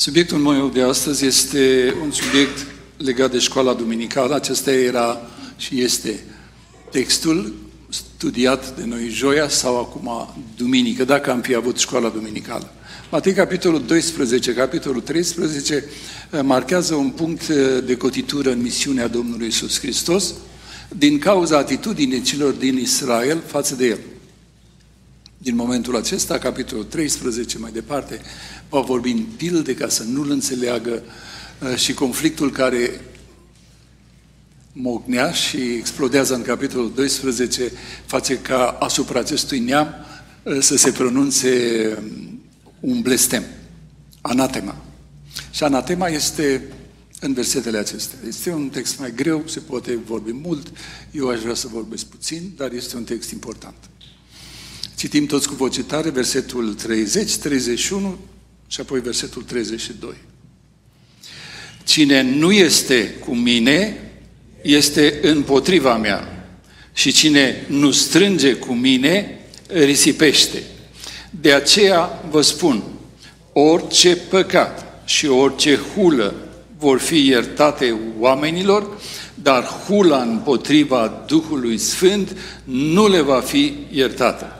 Subiectul meu de astăzi este un subiect legat de școala duminicală. Acesta era și este textul studiat de noi joia sau acum duminică, dacă am fi avut școala duminicală. Matei, capitolul 12, capitolul 13, marchează un punct de cotitură în misiunea Domnului Isus Hristos din cauza atitudinii celor din Israel față de El. Din momentul acesta, capitolul 13, mai departe, va vorbi în pilde ca să nu-l înțeleagă uh, și conflictul care mognea și explodează în capitolul 12 face ca asupra acestui neam uh, să se pronunțe um, un blestem, anatema. Și anatema este în versetele acestea. Este un text mai greu, se poate vorbi mult, eu aș vrea să vorbesc puțin, dar este un text important. Citim toți cu voce tare versetul 30, 31 și apoi versetul 32. Cine nu este cu mine, este împotriva mea. Și cine nu strânge cu mine, risipește. De aceea vă spun, orice păcat și orice hulă vor fi iertate oamenilor, dar hula împotriva Duhului Sfânt nu le va fi iertată.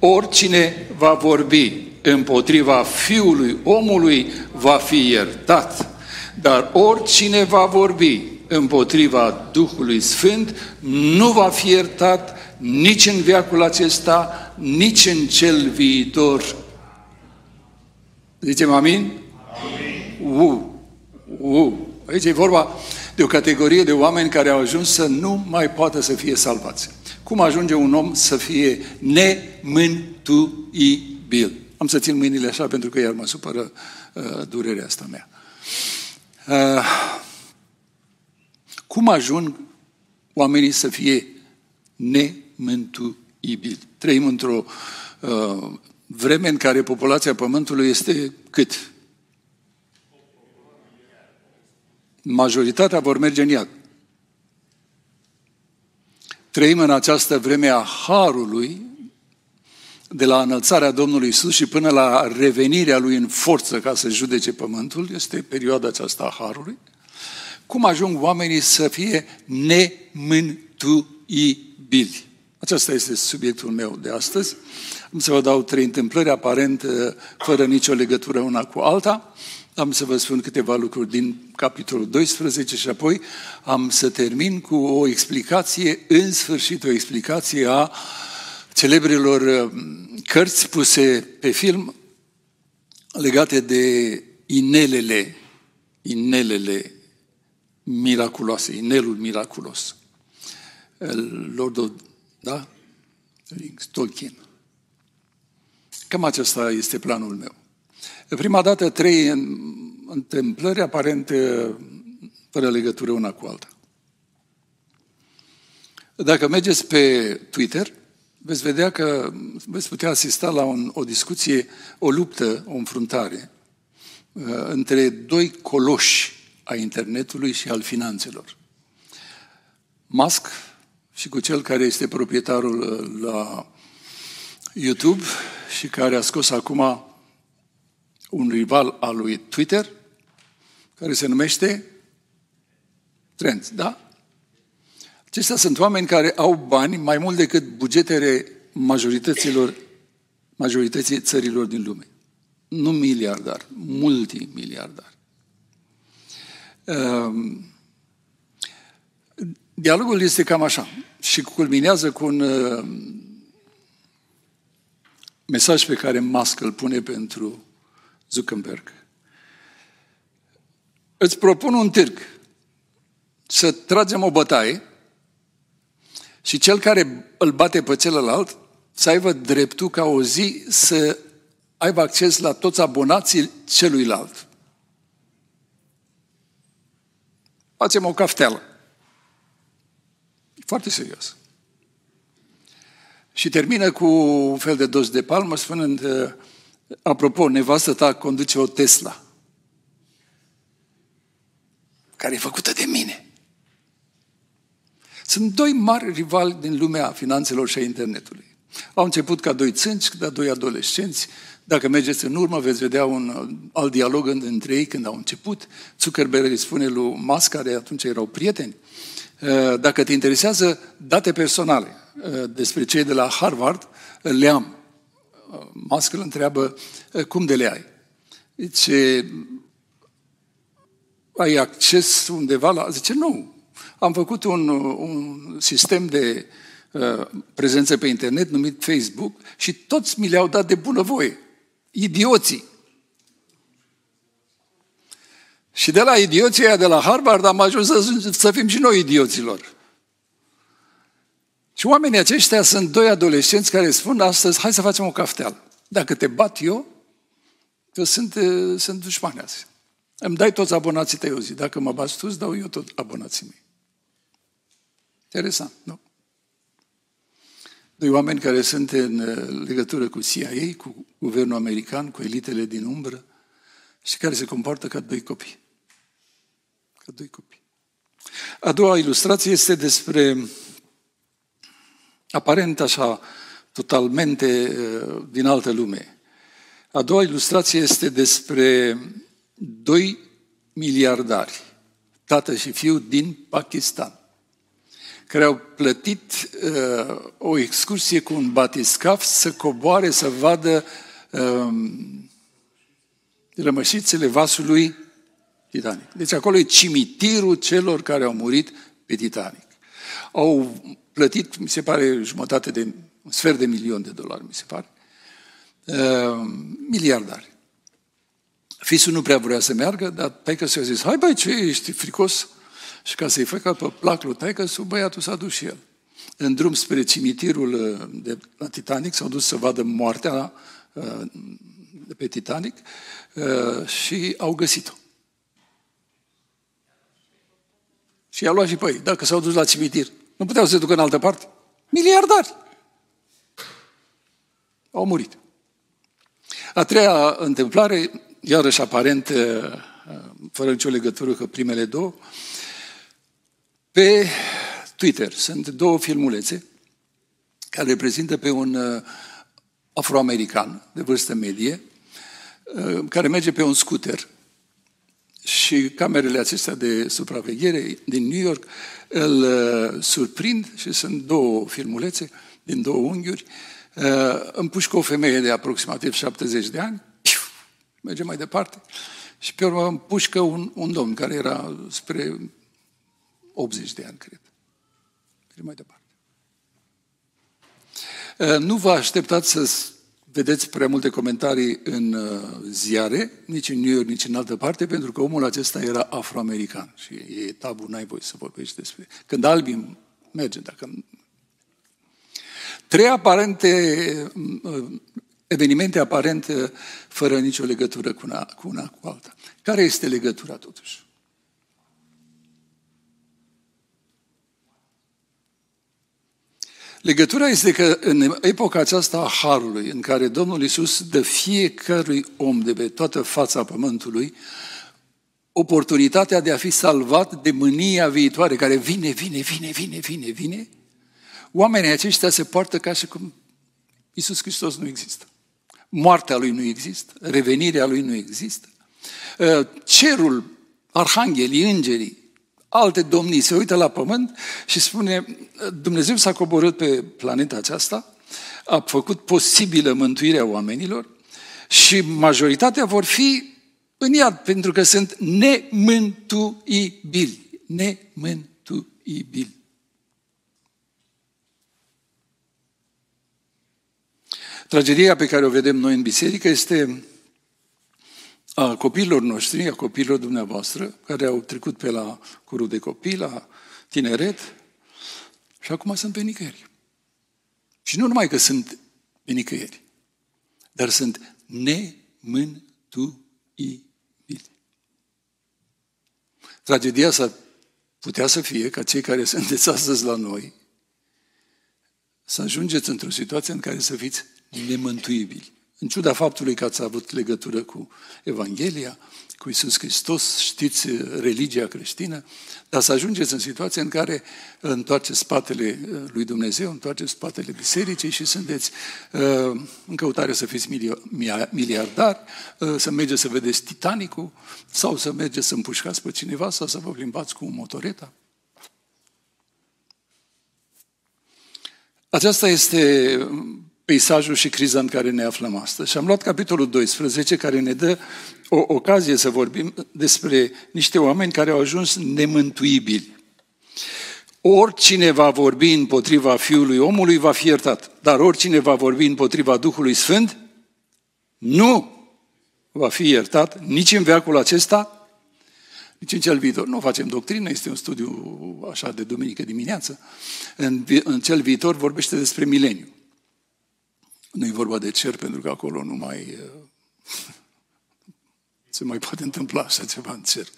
Oricine va vorbi împotriva Fiului omului va fi iertat, dar oricine va vorbi împotriva Duhului Sfânt nu va fi iertat nici în viacul acesta, nici în cel viitor. Zicem amin? Amin. U, u. Aici e vorba de o categorie de oameni care au ajuns să nu mai poată să fie salvați. Cum ajunge un om să fie nemântuibil? Am să țin mâinile așa pentru că iar mă supără uh, durerea asta mea. Uh, cum ajung oamenii să fie nemântuibili? Trăim într-o uh, vreme în care populația Pământului este cât? Majoritatea vor merge în iad. Trăim în această vreme a Harului, de la înălțarea Domnului Isus și până la revenirea Lui în forță ca să judece pământul, este perioada aceasta a Harului, cum ajung oamenii să fie nemântuibili. Acesta este subiectul meu de astăzi. Am să vă dau trei întâmplări aparent fără nicio legătură una cu alta. Am să vă spun câteva lucruri din capitolul 12 și apoi am să termin cu o explicație, în sfârșit o explicație a celebrilor uh, cărți puse pe film legate de inelele, inelele miraculoase, inelul miraculos. Lord of, da? Tolkien. Cam acesta este planul meu. Prima dată trei întâmplări aparente fără legătură una cu alta. Dacă mergeți pe Twitter, veți vedea că veți putea asista la un, o discuție, o luptă, o înfruntare uh, între doi coloși a internetului și al finanțelor. Musk și cu cel care este proprietarul uh, la YouTube și care a scos acum un rival al lui Twitter, care se numește Trent, da? Acestea sunt oameni care au bani mai mult decât bugetele majorităților, majorității țărilor din lume. Nu miliardar, multimiliardar. Ehm, dialogul este cam așa și culminează cu un ehm, mesaj pe care Musk îl pune pentru Zuckerberg. Îți propun un târg să tragem o bătaie și cel care îl bate pe celălalt să aibă dreptul ca o zi să aibă acces la toți abonații celuilalt. Facem o cafteală. Foarte serios. Și termină cu un fel de dos de palmă spunând Apropo, nevastă ta conduce o Tesla care e făcută de mine. Sunt doi mari rivali din lumea finanțelor și a internetului. Au început ca doi țânci, ca doi adolescenți. Dacă mergeți în urmă, veți vedea un alt dialog între ei când au început. Zuckerberg îi spune lui Musk, care atunci erau prieteni, dacă te interesează date personale despre cei de la Harvard, le am. Musk îl întreabă, cum de le ai? Zice, ai acces undeva la... Zice, nu. Am făcut un, un sistem de uh, prezență pe internet numit Facebook și toți mi le-au dat de bunăvoie. Idioții. Și de la idioții aia de la Harvard am ajuns să, să fim și noi idioților. Și oamenii aceștia sunt doi adolescenți care spun astăzi, hai să facem o cafteală. Dacă te bat eu, că sunt, uh, sunt dușmani azi. Îmi dai toți abonații tăi o zi. Dacă mă bați tu, îți dau eu tot abonații mei. Interesant, nu? Doi oameni care sunt în uh, legătură cu CIA, cu guvernul american, cu elitele din umbră și care se comportă ca doi copii. Ca doi copii. A doua ilustrație este despre, aparent așa, totalmente uh, din altă lume. A doua ilustrație este despre doi miliardari, tată și fiu, din Pakistan, care au plătit uh, o excursie cu un batiscaf să coboare, să vadă uh, rămășițele vasului Titanic. Deci acolo e cimitirul celor care au murit pe Titanic. Au plătit, mi se pare, jumătate de, un sfert de milion de dolari, mi se pare, uh, miliardari. Fisul nu prea vrea să meargă, dar taică s-a zis, hai băi, ce ești fricos? Și ca să-i facă pe plac lui taică sub băiatul s-a dus și el. În drum spre cimitirul uh, de la Titanic, s-au dus să vadă moartea uh, de pe Titanic uh, și au găsit-o. Și i-a luat și pe ei. Dacă s-au dus la cimitir, nu puteau să se ducă în altă parte. Miliardari. Au murit. A treia întâmplare iarăși aparent, uh, fără nicio legătură cu primele două, pe Twitter sunt două filmulețe care reprezintă pe un uh, afroamerican de vârstă medie, uh, care merge pe un scooter și camerele acestea de supraveghere din New York îl surprind și sunt două filmulețe din două unghiuri, împușcă o femeie de aproximativ 70 de ani, merge mai departe. Și pe urmă împușcă un, un domn care era spre 80 de ani, cred. Merge mai departe. Uh, nu vă așteptați să vedeți prea multe comentarii în uh, ziare, nici în New York, nici în altă parte, pentru că omul acesta era afroamerican și e tabu, n-ai voie să vorbești despre... Când albii merge, dacă... Trei aparente uh, evenimente aparent uh, fără nicio legătură cu una, cu una cu alta. Care este legătura totuși? Legătura este că în epoca aceasta a Harului, în care Domnul Isus dă fiecărui om de pe toată fața pământului oportunitatea de a fi salvat de mânia viitoare, care vine, vine, vine, vine, vine, vine, oamenii aceștia se poartă ca și cum Isus Hristos nu există. Moartea lui nu există, revenirea lui nu există. Uh, cerul, arhanghelii, îngerii, alte domnii se uită la pământ și spune Dumnezeu s-a coborât pe planeta aceasta, a făcut posibilă mântuirea oamenilor și majoritatea vor fi în iad, pentru că sunt nemântuibili. Nemântuibili. Tragedia pe care o vedem noi în biserică este a copiilor noștri, a copiilor dumneavoastră, care au trecut pe la curul de copii, la tineret și acum sunt pe nicăieri. Și nu numai că sunt pe nicăieri, dar sunt nemântuibili. Tragedia să putea să fie ca cei care sunteți astăzi la noi să ajungeți într-o situație în care să fiți nemântuibili. În ciuda faptului că ați avut legătură cu Evanghelia, cu Isus Hristos, știți religia creștină, dar să ajungeți în situația în care întoarceți spatele uh, lui Dumnezeu, întoarceți spatele bisericii și sunteți uh, în căutare să fiți miliardari, uh, să mergeți să vedeți Titanicul sau să mergeți să împușcați pe cineva sau să vă plimbați cu motoreta. Aceasta este peisajul și criza în care ne aflăm astăzi. Și am luat capitolul 12, care ne dă o ocazie să vorbim despre niște oameni care au ajuns nemântuibili. Oricine va vorbi împotriva Fiului omului va fi iertat, dar oricine va vorbi împotriva Duhului Sfânt nu va fi iertat nici în veacul acesta, nici în cel viitor. Nu facem doctrină, este un studiu așa de duminică dimineață. În, în cel viitor vorbește despre mileniu. Nu e vorba de cer, pentru că acolo nu mai se mai poate întâmpla așa ceva în cer.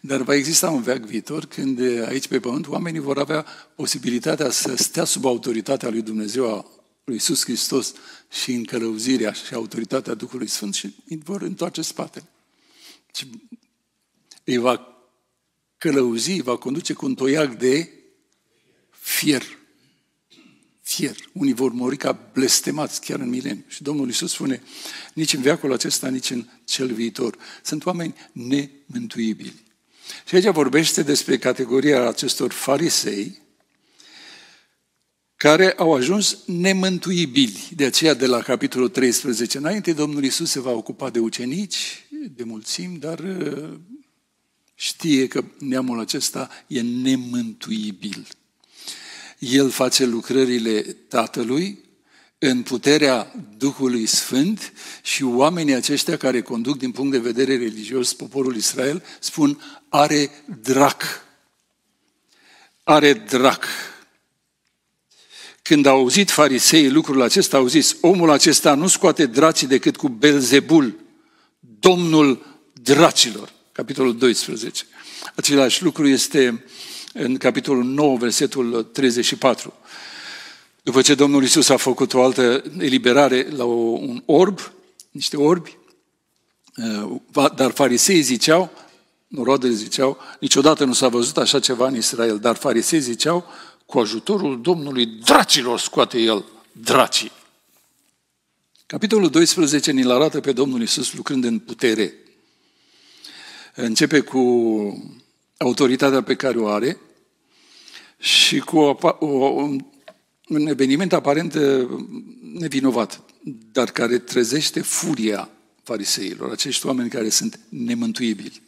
Dar va exista un veac viitor când aici pe pământ oamenii vor avea posibilitatea să stea sub autoritatea lui Dumnezeu, a lui Iisus Hristos și în călăuzirea și autoritatea Duhului Sfânt și vor întoarce spatele. Și îi va călăuzi, îi va conduce cu un toiac de fier fier. Unii vor mori ca blestemați chiar în mileniu. Și Domnul Iisus spune, nici în veacul acesta, nici în cel viitor. Sunt oameni nemântuibili. Și aici vorbește despre categoria acestor farisei care au ajuns nemântuibili. De aceea, de la capitolul 13 înainte, Domnul Iisus se va ocupa de ucenici, de mulțimi, dar uh, știe că neamul acesta e nemântuibil. El face lucrările Tatălui în puterea Duhului Sfânt și oamenii aceștia care conduc din punct de vedere religios poporul Israel spun are drac. Are drac. Când au auzit fariseii lucrul acesta, au zis, omul acesta nu scoate dracii decât cu Belzebul, domnul dracilor. Capitolul 12. Același lucru este în capitolul 9, versetul 34. După ce Domnul Isus a făcut o altă eliberare la un orb, niște orbi, uh, dar farisei ziceau, norodele ziceau, niciodată nu s-a văzut așa ceva în Israel, dar farisei ziceau, cu ajutorul Domnului dracilor scoate el dracii. Capitolul 12 ne-l arată pe Domnul Isus lucrând în putere. Începe cu autoritatea pe care o are și cu o, o, un eveniment aparent uh, nevinovat, dar care trezește furia fariseilor, acești oameni care sunt nemântuibili.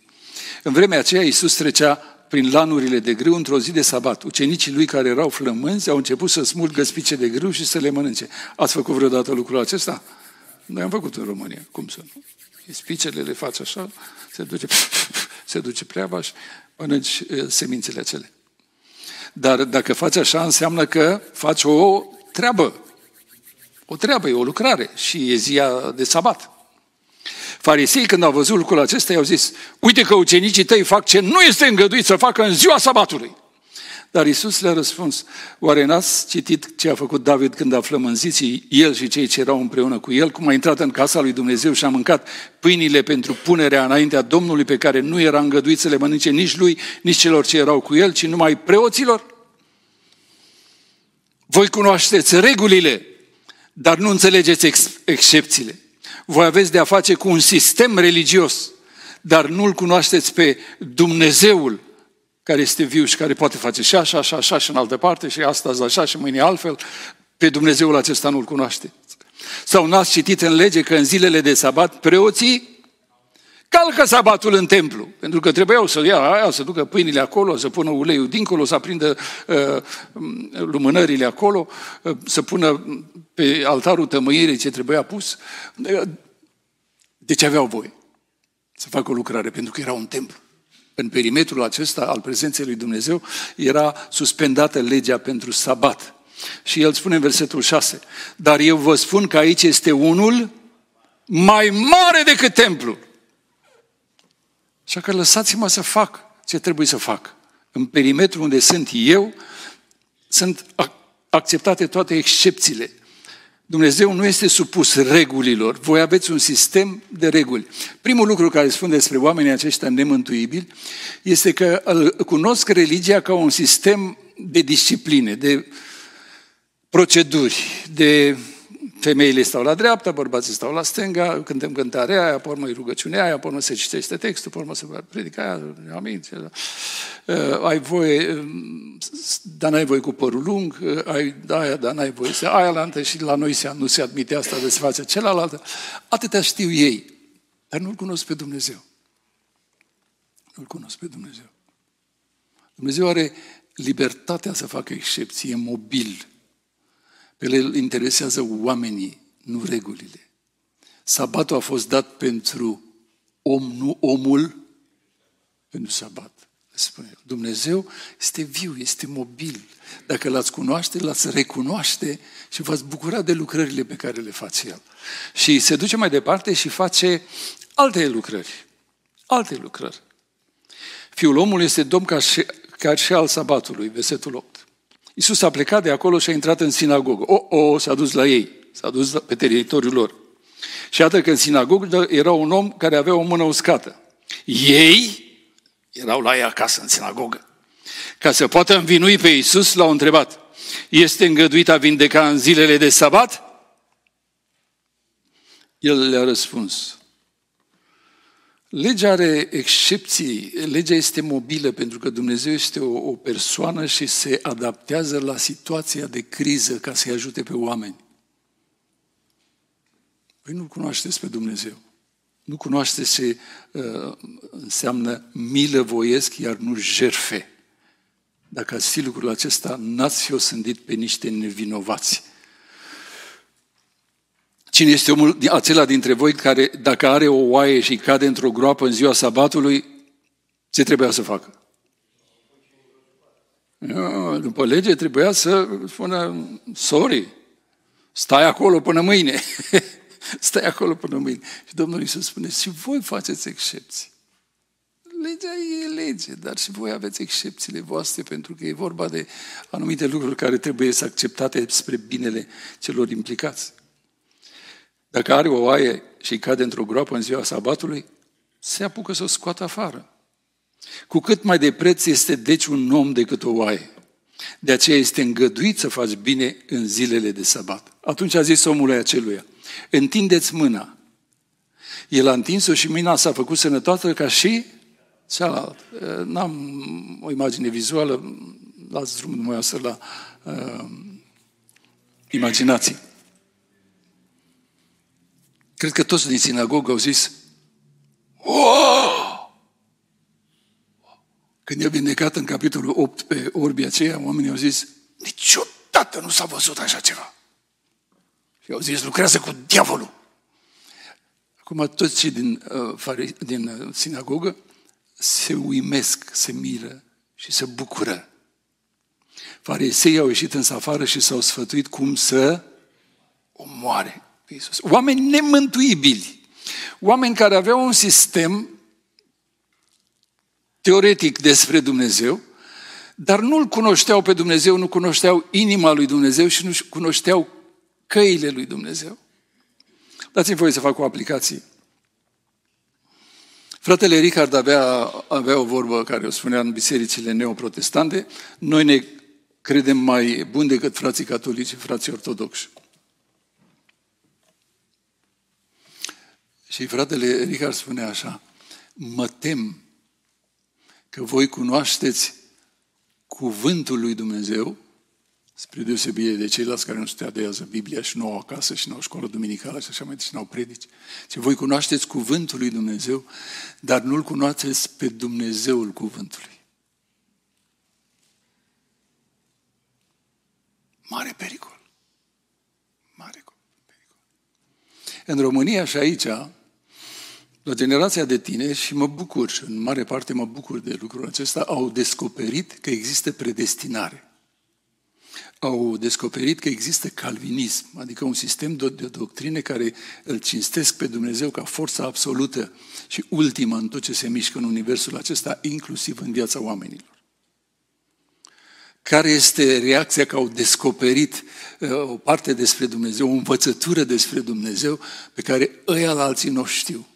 În vremea aceea, Iisus trecea prin lanurile de grâu într-o zi de sabat. Ucenicii lui care erau flămânzi au început să smulgă spice de grâu și să le mănânce. Ați făcut vreodată lucrul acesta? Noi am făcut în România. Cum să nu? Spicele le faci așa, se duce, se duce pleava și mănânci semințele acele. Dar dacă faci așa, înseamnă că faci o treabă. O treabă, e o lucrare și e ziua de sabat. Farisei, când au văzut lucrul acesta, i-au zis, uite că ucenicii tăi fac ce nu este îngăduit să facă în ziua sabatului. Dar Isus le-a răspuns, oare n-ați citit ce a făcut David când a flămânzit el și cei ce erau împreună cu el, cum a intrat în casa lui Dumnezeu și a mâncat pâinile pentru punerea înaintea Domnului pe care nu era îngăduit să le mănânce nici lui, nici celor ce erau cu el, ci numai preoților? Voi cunoașteți regulile, dar nu înțelegeți ex- excepțiile. Voi aveți de a face cu un sistem religios, dar nu-L cunoașteți pe Dumnezeul care este viu și care poate face și așa, și așa, și în altă parte, și astăzi așa, și mâine altfel, pe Dumnezeul acesta nu-L cunoaște. Sau n-ați citit în lege că în zilele de sabat preoții calcă sabatul în templu, pentru că trebuiau să ia aia, să ducă pâinile acolo, să pună uleiul dincolo, să aprindă uh, lumânările acolo, uh, să pună pe altarul tămâirii ce trebuia pus. Uh, deci aveau voie să facă o lucrare, pentru că era un templu. În perimetrul acesta al prezenței lui Dumnezeu era suspendată legea pentru sabat. Și el spune în versetul 6, dar eu vă spun că aici este unul mai mare decât templu. Așa că lăsați-mă să fac ce trebuie să fac. În perimetrul unde sunt eu, sunt acceptate toate excepțiile. Dumnezeu nu este supus regulilor. Voi aveți un sistem de reguli. Primul lucru care spun despre oamenii aceștia nemântuibili este că cunosc religia ca un sistem de discipline, de proceduri, de femeile stau la dreapta, bărbații stau la stânga, cântăm cântarea aia, apoi urmă rugăciunea aia, apoi se citește textul, apoi urmă se predica aia, amin. Uh, ai voie, um, dar n-ai voie cu părul lung, uh, ai aia, dar n-ai voie să aia la și la noi se, nu se admite asta de se face celălalt. Atâtea știu ei, dar nu-L cunosc pe Dumnezeu. Nu-L cunosc pe Dumnezeu. Dumnezeu are libertatea să facă excepție, mobil, pe el îl interesează oamenii, nu regulile. Sabatul a fost dat pentru om, nu omul pentru sabat. Spune, Dumnezeu este viu, este mobil. Dacă l-ați cunoaște, l-ați recunoaște și v-ați bucura de lucrările pe care le face El. Și se duce mai departe și face alte lucrări. Alte lucrări. Fiul omului este domn ca și, ca și al sabatului, versetul 8. Iisus a plecat de acolo și a intrat în sinagogă. O, o, s-a dus la ei, s-a dus pe teritoriul lor. Și iată că în sinagogă era un om care avea o mână uscată. Ei erau la ei acasă, în sinagogă. Ca să poată învinui pe Iisus, l-au întrebat, este îngăduit a vindeca în zilele de sabat? El le-a răspuns, Legea are excepții, legea este mobilă pentru că Dumnezeu este o, o persoană și se adaptează la situația de criză ca să-i ajute pe oameni. Păi nu cunoașteți pe Dumnezeu. Nu cunoașteți ce uh, înseamnă milă voiesc, iar nu jerfe. Dacă ați fi lucrul acesta, n-ați fi osândit pe niște nevinovați. Cine este omul acela dintre voi care, dacă are o oaie și cade într-o groapă în ziua sabatului, ce trebuia să facă? După lege trebuia să spună, sorry, stai acolo până mâine. stai acolo până mâine. Și Domnul Iisus spune, și voi faceți excepții. Legea e lege, dar și voi aveți excepțiile voastre, pentru că e vorba de anumite lucruri care trebuie să acceptate spre binele celor implicați. Dacă are o oaie și cade într-o groapă în ziua sabatului, se apucă să o scoată afară. Cu cât mai de preț este deci un om decât o oaie. De aceea este îngăduit să faci bine în zilele de sabat. Atunci a zis omului aceluia, întindeți mâna. El a întins-o și mâna s-a făcut sănătoasă ca și cealaltă. N-am o imagine vizuală, lați drumul dumneavoastră la uh, imaginație. Cred că toți din sinagogă au zis, oh! Când i-a vindecat în capitolul 8 pe orbii aceia, oamenii au zis, niciodată nu s-a văzut așa ceva. Și au zis, lucrează cu diavolul. Acum toți cei din, uh, din uh, sinagogă se uimesc, se miră și se bucură. Farisei au ieșit în afară și s-au sfătuit cum să omoare. Iisus. Oameni nemântuibili. Oameni care aveau un sistem teoretic despre Dumnezeu, dar nu-L cunoșteau pe Dumnezeu, nu cunoșteau inima lui Dumnezeu și nu cunoșteau căile lui Dumnezeu. Dați-mi voie să fac o aplicație. Fratele Richard avea, avea o vorbă care o spunea în bisericile neoprotestante, noi ne credem mai buni decât frații catolici și frații ortodoxi. Și fratele Richard spune așa, mă tem că voi cunoașteți cuvântul lui Dumnezeu, spre deosebire de ceilalți care nu studiază Biblia și nu au acasă și nu au școală duminicală și așa mai departe, și nu au predici. Și voi cunoașteți cuvântul lui Dumnezeu, dar nu-L cunoașteți pe Dumnezeul cuvântului. Mare pericol. Mare pericol. În România și aici, la generația de tineri, și mă bucur, în mare parte mă bucur de lucrul acesta, au descoperit că există predestinare. Au descoperit că există calvinism, adică un sistem de, de doctrine care îl cinstesc pe Dumnezeu ca forța absolută și ultimă în tot ce se mișcă în universul acesta, inclusiv în viața oamenilor. care este reacția că au descoperit uh, o parte despre Dumnezeu, o învățătură despre Dumnezeu pe care ăia la alții nu știu.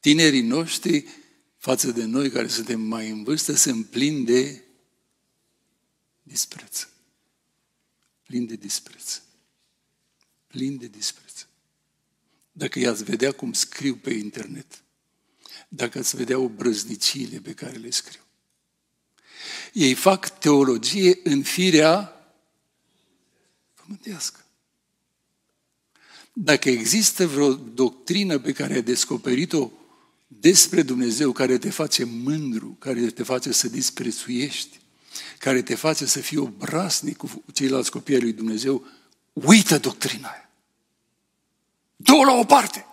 Tinerii noștri, față de noi care suntem mai în vârstă, sunt plini de dispreț. Plin de dispreț. Plin de dispreț. Dacă i-ați vedea cum scriu pe internet, dacă ați vedea obrăzniciile pe care le scriu. Ei fac teologie în firea pământească. Dacă există vreo doctrină pe care ai descoperit-o despre Dumnezeu, care te face mândru, care te face să disprețuiești, care te face să fii obraznic cu ceilalți copii ai lui Dumnezeu, uită doctrina aia. Du-o la o parte.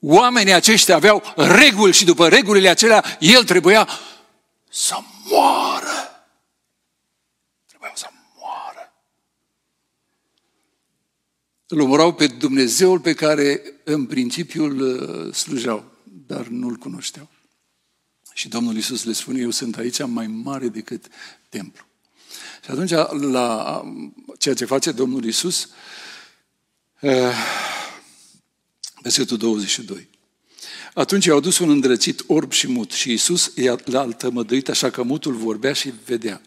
Oamenii aceștia aveau reguli și după regulile acelea el trebuia să moară. Trebuia să moară. Îl omorau pe Dumnezeul pe care în principiu îl uh, slujeau, dar nu-l cunoșteau. Și Domnul Iisus le spune, eu sunt aici mai mare decât templu. Și atunci, la ceea ce face Domnul Iisus, uh, versetul 22. Atunci i-au dus un îndrăcit orb și mut și Iisus l-a tămăduit așa că mutul vorbea și vedea.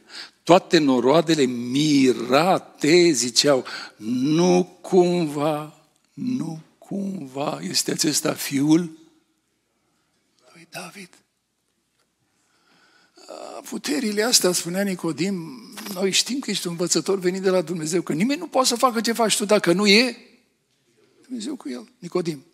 Toate noroadele mirate ziceau, nu cumva, nu cumva este acesta fiul lui David. Puterile astea, spunea Nicodim, noi știm că ești un învățător venit de la Dumnezeu, că nimeni nu poate să facă ce faci tu dacă nu e Dumnezeu cu el, Nicodim.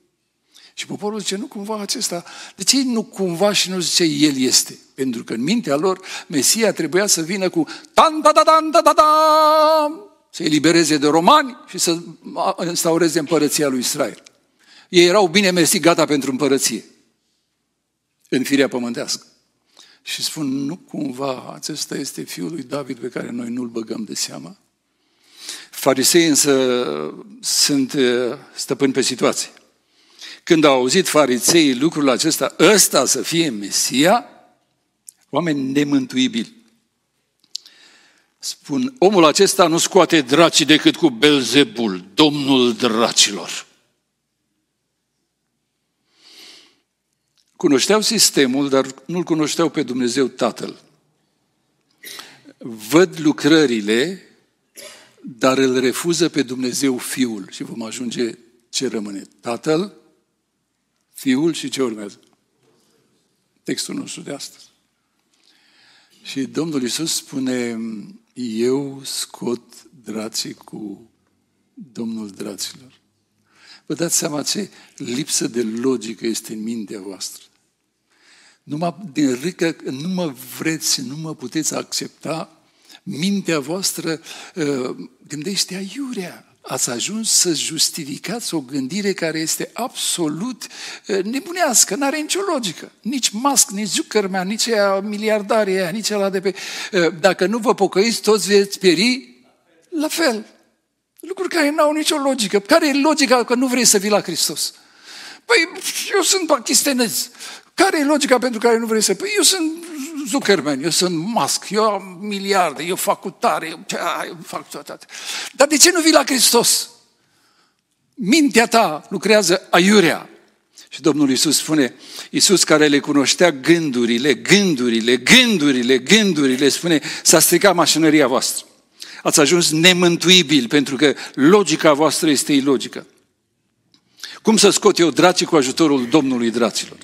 Și poporul zice, nu cumva acesta, de ce nu cumva și nu zice el este? Pentru că în mintea lor Mesia trebuia să vină cu tan da da da da da da să elibereze de romani și să instaureze împărăția lui Israel. Ei erau bine mersi, gata pentru împărăție. În firea pământească. Și spun, nu cumva acesta este fiul lui David pe care noi nu-l băgăm de seamă? Farisei însă sunt uh, stăpâni pe situație. Când au auzit fariseii lucrul acesta, ăsta să fie Mesia, oameni nemântuibili. Spun, omul acesta nu scoate dracii decât cu Belzebul, domnul dracilor. Cunoșteau sistemul, dar nu-L cunoșteau pe Dumnezeu Tatăl. Văd lucrările, dar îl refuză pe Dumnezeu Fiul. Și vom ajunge ce rămâne. Tatăl, Fiul și ce urmează? Textul nostru de astăzi. Și Domnul Iisus spune, eu scot drații cu Domnul draților. Vă dați seama ce lipsă de logică este în mintea voastră. Numai din rică, nu mă vreți, nu mă puteți accepta, mintea voastră uh, gândește aiurea ați ajuns să justificați o gândire care este absolut eh, nebunească, nu are nicio logică. Nici Musk, nici Zuckerman, nici aia miliardarii aia, nici ăla de pe... Eh, dacă nu vă pocăiți, toți veți pieri la fel. Lucruri care nu au nicio logică. Care e logica că nu vrei să vii la Hristos? Păi, eu sunt pakistanez. Care e logica pentru care nu vrei să... Păi, eu sunt Zuckerman, eu sunt Musk, eu am miliarde, eu fac cu tare, eu, eu fac toate. Dar de ce nu vii la Hristos? Mintea ta lucrează aiurea. Și Domnul Iisus spune, Iisus care le cunoștea gândurile, gândurile, gândurile, gândurile, spune, s-a stricat mașinăria voastră. Ați ajuns nemântuibil pentru că logica voastră este ilogică. Cum să scot eu dracii cu ajutorul Domnului draților?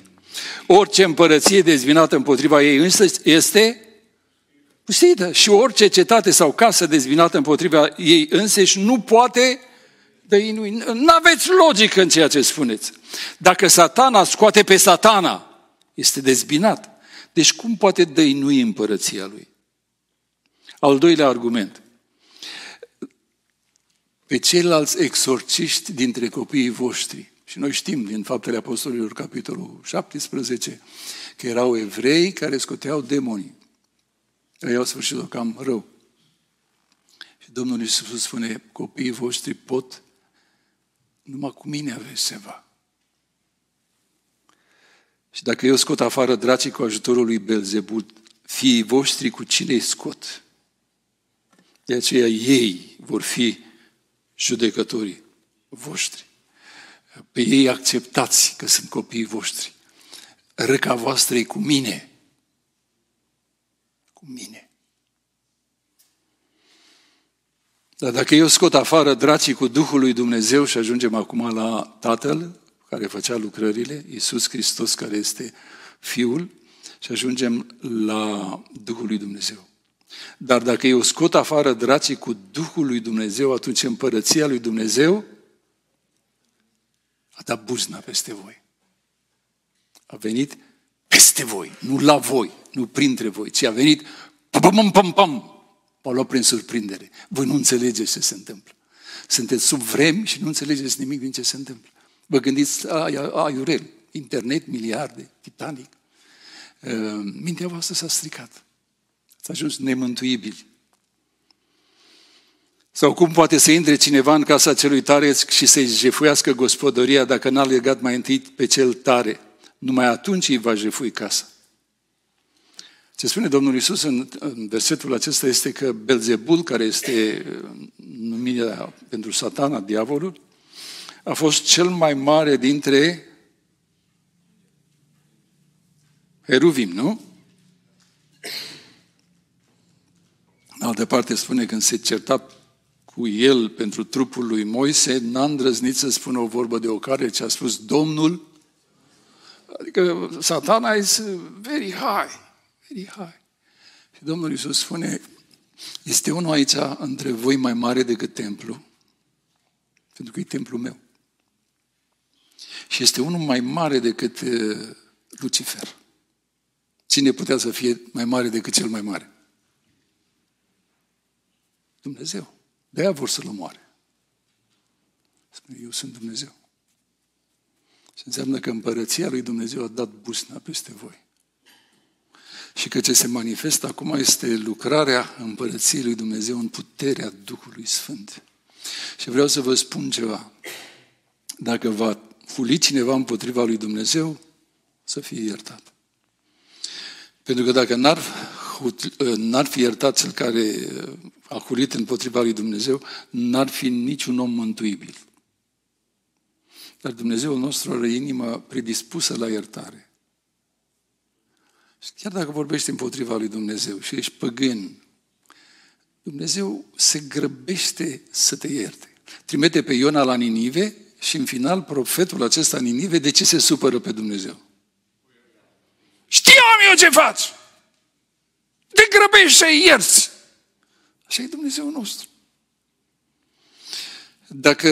Orice împărăție dezvinată împotriva ei însăși este pustită. Și orice cetate sau casă dezvinată împotriva ei însăși nu poate dăinui. Nu aveți logică în ceea ce spuneți. Dacă satana scoate pe satana, este dezbinat. Deci cum poate dăinui împărăția lui? Al doilea argument. Pe ceilalți exorciști dintre copiii voștri și noi știm din Faptele Apostolilor, capitolul 17, că erau evrei care scoteau demonii. Ei au sfârșit-o cam rău. Și Domnul Iisus spune, copiii voștri pot, numai cu mine aveți ceva. Și dacă eu scot afară dracii cu ajutorul lui Belzebul, fiii voștri cu cine îi scot. De aceea ei vor fi judecătorii voștri. Pe ei acceptați că sunt copiii voștri. Răca voastră e cu mine. Cu mine. Dar dacă eu scot afară dracii cu Duhul lui Dumnezeu și ajungem acum la Tatăl care făcea lucrările, Iisus Hristos care este Fiul, și ajungem la Duhul lui Dumnezeu. Dar dacă eu scot afară dracii cu Duhul lui Dumnezeu, atunci împărăția lui Dumnezeu a dat buzna peste voi. A venit peste voi, nu la voi, nu printre voi, ci a venit pam pam pam pam. M-a luat prin surprindere. Voi nu înțelegeți ce se întâmplă. Sunteți sub vremi și nu înțelegeți nimic din ce se întâmplă. Vă gândiți, aiurel, internet, miliarde, Titanic. Uh, mintea voastră s-a stricat. Ați ajuns nemântuibili. Sau cum poate să intre cineva în casa celui tare și să-i jefuiască gospodăria dacă n-a legat mai întâi pe cel tare? Numai atunci îi va jefui casa. Ce spune Domnul Isus în, în versetul acesta este că Belzebul, care este numirea pentru satana, diavolul, a fost cel mai mare dintre heruvim, nu? În altă parte spune când se certa cu el pentru trupul lui Moise, n-a îndrăznit să spună o vorbă de ocare, ce a spus Domnul. Adică satana este very high, very high. Și Domnul Iisus spune, este unul aici între voi mai mare decât templu, pentru că e templul meu. Și este unul mai mare decât uh, Lucifer. Cine putea să fie mai mare decât cel mai mare? Dumnezeu. De-aia vor să-l omoare. Spune, eu sunt Dumnezeu. Și înseamnă că împărăția lui Dumnezeu a dat busna peste voi. Și că ce se manifestă acum este lucrarea împărăției lui Dumnezeu în puterea Duhului Sfânt. Și vreau să vă spun ceva. Dacă va fuli cineva împotriva lui Dumnezeu, să fie iertat. Pentru că dacă n-ar, n-ar fi iertat cel care a hulit împotriva lui Dumnezeu, n-ar fi niciun om mântuibil. Dar Dumnezeul nostru are inima predispusă la iertare. Și chiar dacă vorbești împotriva lui Dumnezeu și ești păgân, Dumnezeu se grăbește să te ierte. Trimite pe Iona la Ninive și în final profetul acesta Ninive de ce se supără pe Dumnezeu? Știam eu ce faci! Te grăbești și ierți! Așa e Dumnezeu nostru. Dacă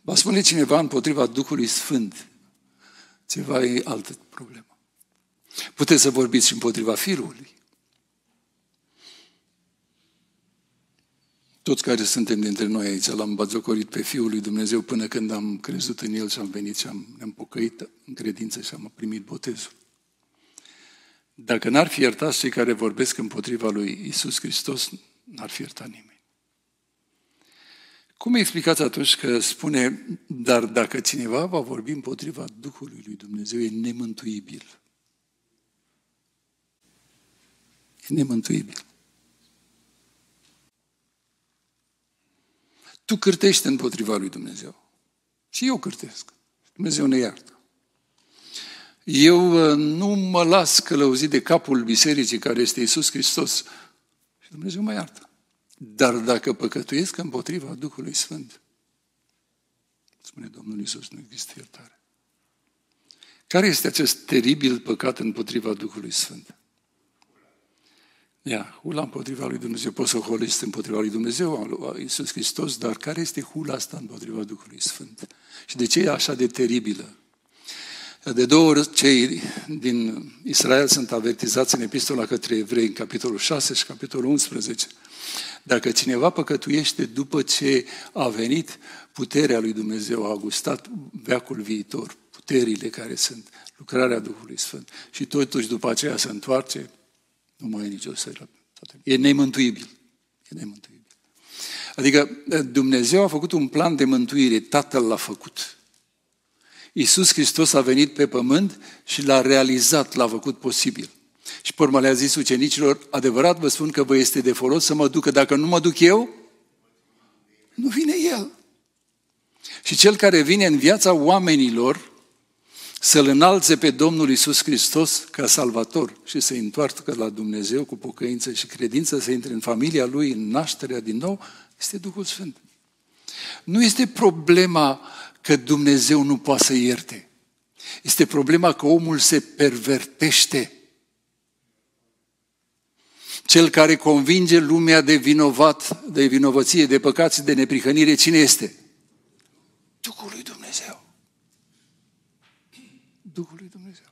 va spune cineva împotriva Duhului Sfânt, ceva e altă problemă. Puteți să vorbiți și împotriva Fiului. Toți care suntem dintre noi aici l-am bazocorit pe Fiul lui Dumnezeu până când am crezut în El și am venit și am, ne-am pocăit în credință și am primit botezul. Dacă n-ar fi iertat cei care vorbesc împotriva lui Isus Hristos, n-ar fi iertat nimeni. Cum explicați atunci că spune, dar dacă cineva va vorbi împotriva Duhului lui Dumnezeu, e nemântuibil? E nemântuibil. Tu cârtești împotriva lui Dumnezeu. Și eu cârtesc. Dumnezeu ne iartă. Eu uh, nu mă las călăuzit de capul bisericii care este Isus Hristos și Dumnezeu mă iartă. Dar dacă păcătuiesc împotriva Duhului Sfânt, spune Domnul Isus, nu există iertare. Care este acest teribil păcat împotriva Duhului Sfânt? Ia, hula împotriva lui Dumnezeu. Poți să holist împotriva lui Dumnezeu, lui Iisus Hristos, dar care este hula asta împotriva Duhului Sfânt? Și de ce e așa de teribilă? De două ori cei din Israel sunt avertizați în epistola către evrei, în capitolul 6 și capitolul 11. Dacă cineva păcătuiește după ce a venit puterea lui Dumnezeu, a gustat veacul viitor, puterile care sunt, lucrarea Duhului Sfânt, și totuși după aceea se întoarce, nu mai e nicio sără. E nemântuibil. E nemântuibil. Adică Dumnezeu a făcut un plan de mântuire, Tatăl l-a făcut. Iisus Hristos a venit pe pământ și l-a realizat, l-a făcut posibil. Și pe urmă le-a zis ucenicilor, adevărat vă spun că vă este de folos să mă ducă, dacă nu mă duc eu, nu vine El. Și cel care vine în viața oamenilor să-L înalțe pe Domnul Isus Hristos ca salvator și să-i întoarcă la Dumnezeu cu pocăință și credință, să intre în familia Lui, în nașterea din nou, este Duhul Sfânt. Nu este problema că Dumnezeu nu poate să ierte. Este problema că omul se pervertește. Cel care convinge lumea de vinovat, de vinovăție, de păcați, de neprihănire, cine este? Duhul lui Dumnezeu. Duhul lui Dumnezeu.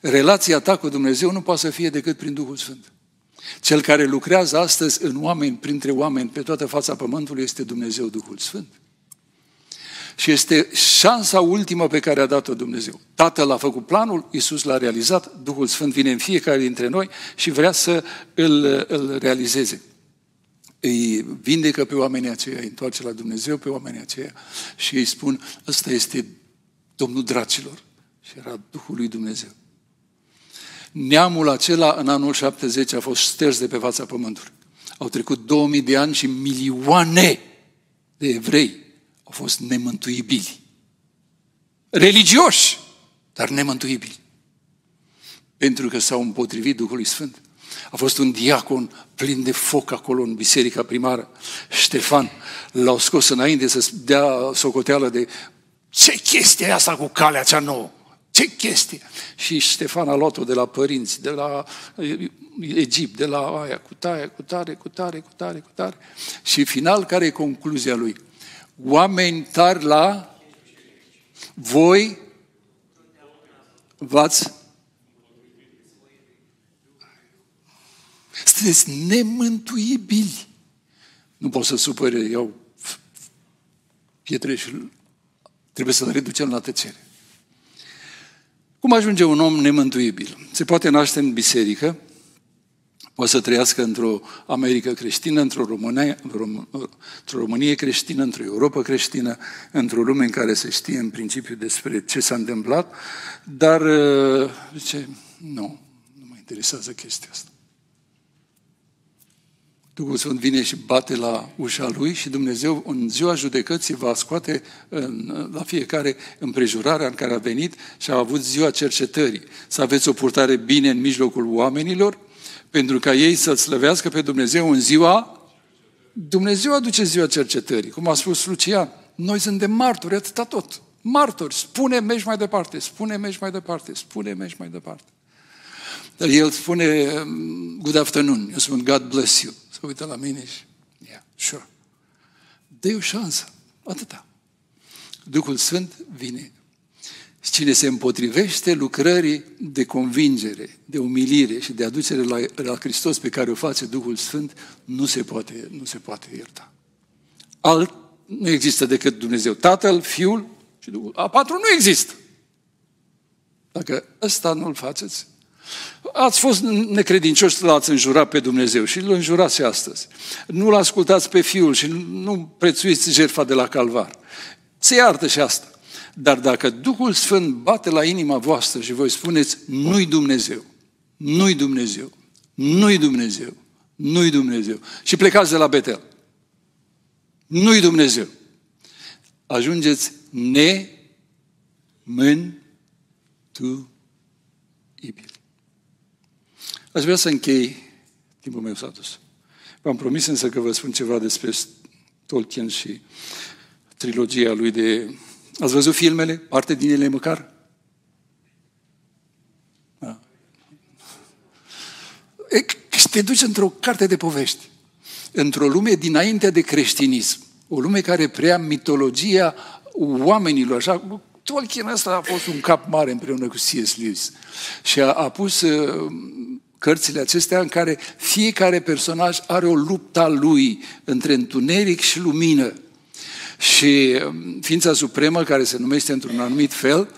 Relația ta cu Dumnezeu nu poate să fie decât prin Duhul Sfânt. Cel care lucrează astăzi în oameni, printre oameni, pe toată fața pământului, este Dumnezeu Duhul Sfânt. Și este șansa ultimă pe care a dat-o Dumnezeu. Tatăl a făcut planul, Iisus l-a realizat, Duhul Sfânt vine în fiecare dintre noi și vrea să îl, îl realizeze. Îi vindecă pe oamenii aceia, îi întoarce la Dumnezeu pe oamenii aceia și îi spun, ăsta este Domnul dracilor. Și era Duhul lui Dumnezeu. Neamul acela în anul 70 a fost șters de pe fața pământului. Au trecut 2000 de ani și milioane de evrei au fost nemântuibili. Religioși, dar nemântuibili. Pentru că s-au împotrivit Duhului Sfânt. A fost un diacon plin de foc acolo în biserica primară. Ștefan l-au scos înainte să dea socoteală de ce chestie e asta cu calea cea nouă? Ce chestie? Și Ștefan a luat-o de la părinți, de la Egipt, de la aia, cu tare, cu tare, cu tare, cu tare, cu tare. Și final, care e concluzia lui? Oameni tari la voi v-ați sunteți nemântuibili. Nu pot să supere, iau pietre și trebuie să-l reducem la tăcere. Cum ajunge un om nemântuibil? Se poate naște în biserică, poate să trăiască într-o America creștină, într-o România, într-o Românie creștină, într-o Europa creștină, într-o lume în care se știe în principiu despre ce s-a întâmplat, dar zice, nu, nu mă interesează chestia asta. Duhul Sfânt vine și bate la ușa lui și Dumnezeu în ziua judecății va scoate în, la fiecare împrejurarea în care a venit și a avut ziua cercetării. Să aveți o purtare bine în mijlocul oamenilor, pentru ca ei să slăvească pe Dumnezeu în ziua Dumnezeu aduce ziua cercetării. Cum a spus Lucian, noi suntem martori, atâta tot. Martori, spune, mergi mai departe, spune, mergi mai departe, spune, mergi mai departe. Dar el spune, good afternoon, eu spun, God bless you se uită la mine și, yeah, sure. dă o șansă, atâta. Duhul Sfânt vine. Și cine se împotrivește lucrării de convingere, de umilire și de aducere la, la Hristos pe care o face Duhul Sfânt, nu se poate, nu se poate ierta. Alt nu există decât Dumnezeu. Tatăl, Fiul și Duhul. A patru nu există. Dacă ăsta nu-l faceți, Ați fost necredincioși, l-ați înjurat pe Dumnezeu și îl înjurați astăzi. Nu-l ascultați pe Fiul și nu prețuiți jertfa de la Calvar. Se iartă și asta. Dar dacă Duhul Sfânt bate la inima voastră și voi spuneți, nu-i Dumnezeu, nu-i Dumnezeu, nu-i Dumnezeu, nu-i Dumnezeu, și plecați de la Betel, nu-i Dumnezeu, ajungeți nemântuibil. Aș vrea să închei, timpul meu s-a dus. V-am promis însă că vă spun ceva despre Tolkien și trilogia lui de... Ați văzut filmele? Parte din ele măcar? Da. E, și te duci într-o carte de povești, într-o lume dinainte de creștinism, o lume care prea mitologia oamenilor, așa, Tolkien ăsta a fost un cap mare împreună cu C.S. Lewis și a, a pus uh, cărțile acestea în care fiecare personaj are o luptă a lui între întuneric și lumină. Și um, ființa supremă, care se numește într-un anumit fel,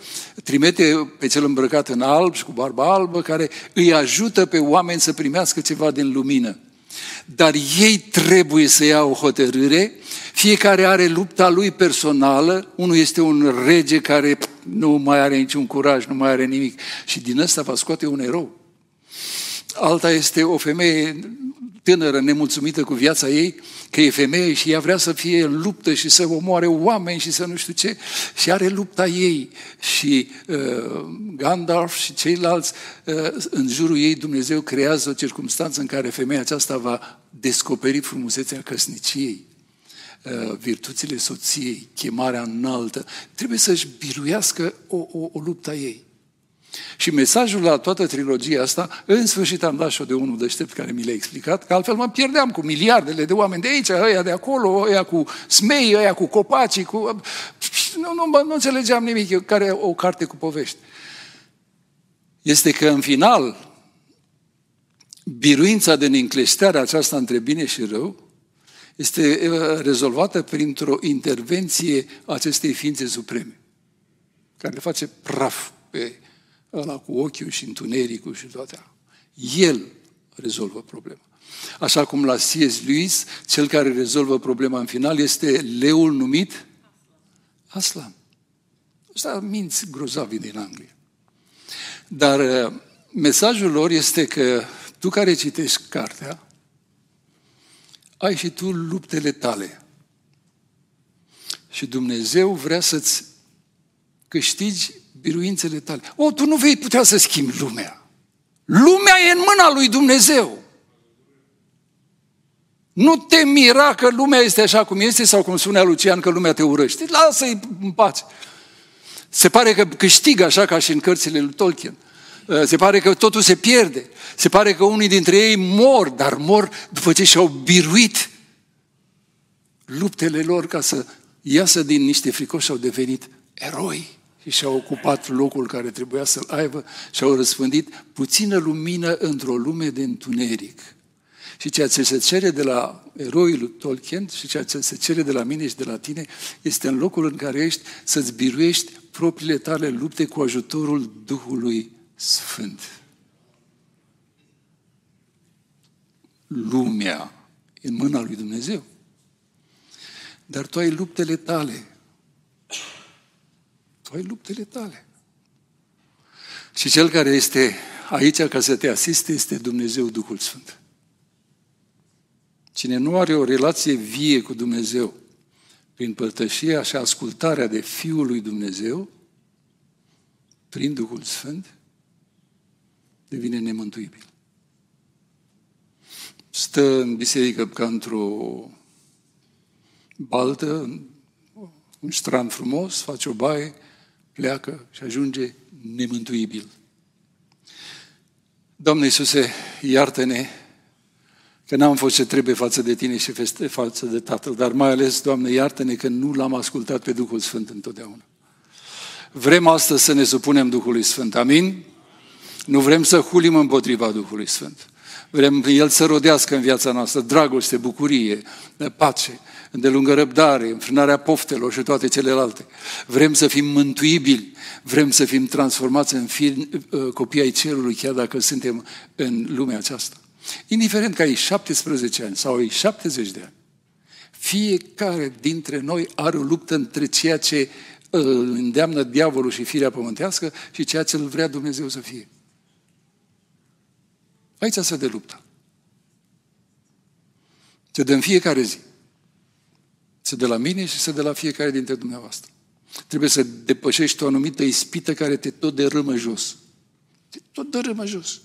trimite pe cel îmbrăcat în alb și cu barba albă, care îi ajută pe oameni să primească ceva din lumină. Dar ei trebuie să ia o hotărâre, fiecare are lupta lui personală, unul este un rege care nu mai are niciun curaj, nu mai are nimic și din ăsta va scoate un erou. Alta este o femeie tânără, nemulțumită cu viața ei, că e femeie și ea vrea să fie în luptă și să omoare oameni și să nu știu ce. Și are lupta ei. Și uh, Gandalf și ceilalți, uh, în jurul ei, Dumnezeu creează o circunstanță în care femeia aceasta va descoperi frumusețea căsniciei uh, virtuțile soției, chemarea înaltă, trebuie să-și biruiască o, o, o luptă a ei. Și mesajul la toată trilogia asta, în sfârșit am dat și-o de unul deștept care mi l-a explicat, că altfel mă pierdeam cu miliardele de oameni de aici, ăia de acolo, ăia cu smei, ăia cu copacii, cu... Nu, nu, nu înțelegeam nimic, care o carte cu povești. Este că în final, biruința de neîncleșteare aceasta între bine și rău este rezolvată printr-o intervenție acestei ființe supreme, care le face praf pe ăla cu ochiul și întunericul și toate. El rezolvă problema. Așa cum la C.S. Lewis, cel care rezolvă problema în final este leul numit Aslan. Ăsta minți grozavi din Anglia. Dar uh, mesajul lor este că tu care citești cartea, ai și tu luptele tale. Și Dumnezeu vrea să-ți câștigi biruințele tale. O, tu nu vei putea să schimbi lumea. Lumea e în mâna lui Dumnezeu. Nu te mira că lumea este așa cum este sau cum spunea Lucian că lumea te urăște. Lasă-i în pace. Se pare că câștigă așa ca și în cărțile lui Tolkien. Uh, se pare că totul se pierde. Se pare că unii dintre ei mor, dar mor după ce și-au biruit luptele lor ca să iasă din niște fricoși și au devenit eroi și și-au ocupat locul care trebuia să-l aibă și au răspândit puțină lumină într-o lume de întuneric. Și ceea ce se cere de la eroii lui Tolkien și ceea ce se cere de la mine și de la tine este în locul în care ești să-ți biruiești propriile tale lupte cu ajutorul Duhului Sfânt. Lumea în mâna lui Dumnezeu. Dar tu ai luptele tale tu ai luptele tale. Și cel care este aici ca să te asiste este Dumnezeu Duhul Sfânt. Cine nu are o relație vie cu Dumnezeu, prin părtășia și ascultarea de Fiul lui Dumnezeu, prin Duhul Sfânt, devine nemântuibil. Stă în biserică ca într-o baltă, un strand frumos, face o baie, pleacă și ajunge nemântuibil. Doamne Iisuse, iartă-ne că n-am fost ce trebuie față de Tine și față de Tatăl, dar mai ales, Doamne, iartă-ne că nu l-am ascultat pe Duhul Sfânt întotdeauna. Vrem astăzi să ne supunem Duhului Sfânt, amin? Nu vrem să hulim împotriva Duhului Sfânt. Vrem El să rodească în viața noastră dragoste, bucurie, pace, îndelungă răbdare, înfrânarea poftelor și toate celelalte. Vrem să fim mântuibili, vrem să fim transformați în fi, uh, copii ai cerului, chiar dacă suntem în lumea aceasta. Indiferent că ai 17 ani sau ai 70 de ani, fiecare dintre noi are o luptă între ceea ce îl îndeamnă diavolul și firea pământească și ceea ce îl vrea Dumnezeu să fie. Aici se de lupta. Se dă în fiecare zi. Se de la mine și se de la fiecare dintre dumneavoastră. Trebuie să depășești o anumită ispită care te tot dărâmă jos. Te tot dărâmă jos.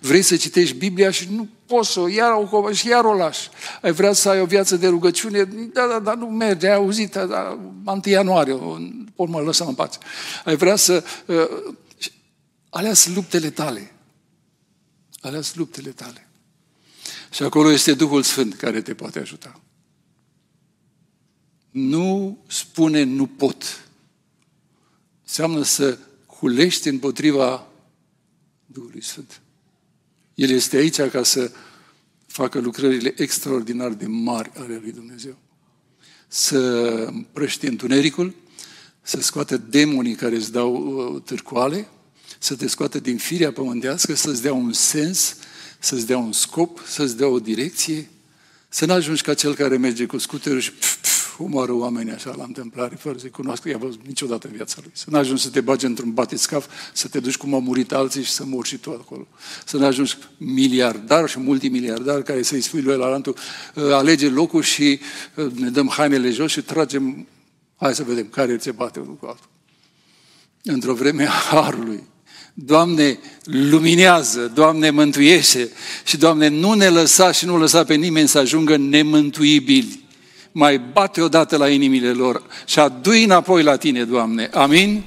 Vrei să citești Biblia și nu poți să o iar o și iar o lași. Ai vrea să ai o viață de rugăciune, da, da, da, nu merge, ai auzit, da, da, 1 ianuarie, o mă lăsa în pace. Ai vrea să... Uh, alea sunt luptele tale. Alea sunt luptele tale. Și acolo este Duhul Sfânt care te poate ajuta. Nu spune nu pot. Înseamnă să hulești împotriva Duhului Sfânt. El este aici ca să facă lucrările extraordinar de mari ale lui Dumnezeu. Să împrăști întunericul, să scoată demonii care îți dau uh, târcoale, să te scoată din firea pământească, să-ți dea un sens, să-ți dea un scop, să-ți dea o direcție, să nu ajungi ca cel care merge cu scuterul și pf, pf, omoară oamenii așa la întâmplare, fără să-i cunoască, i-a văzut niciodată în viața lui. Să nu ajungi să te bagi într-un batiscaf, să te duci cum au murit alții și să mori și tu acolo. Să nu ajungi miliardar și multimiliardar care să-i spui lui la lantul, ă, alege locul și ă, ne dăm hainele jos și tragem, hai să vedem care ți bate unul cu altul. Într-o vreme a harului, Doamne, luminează, Doamne, mântuiește și, Doamne, nu ne lăsa și nu lăsa pe nimeni să ajungă nemântuibili. Mai bate odată la inimile lor și adu înapoi la Tine, Doamne. Amin?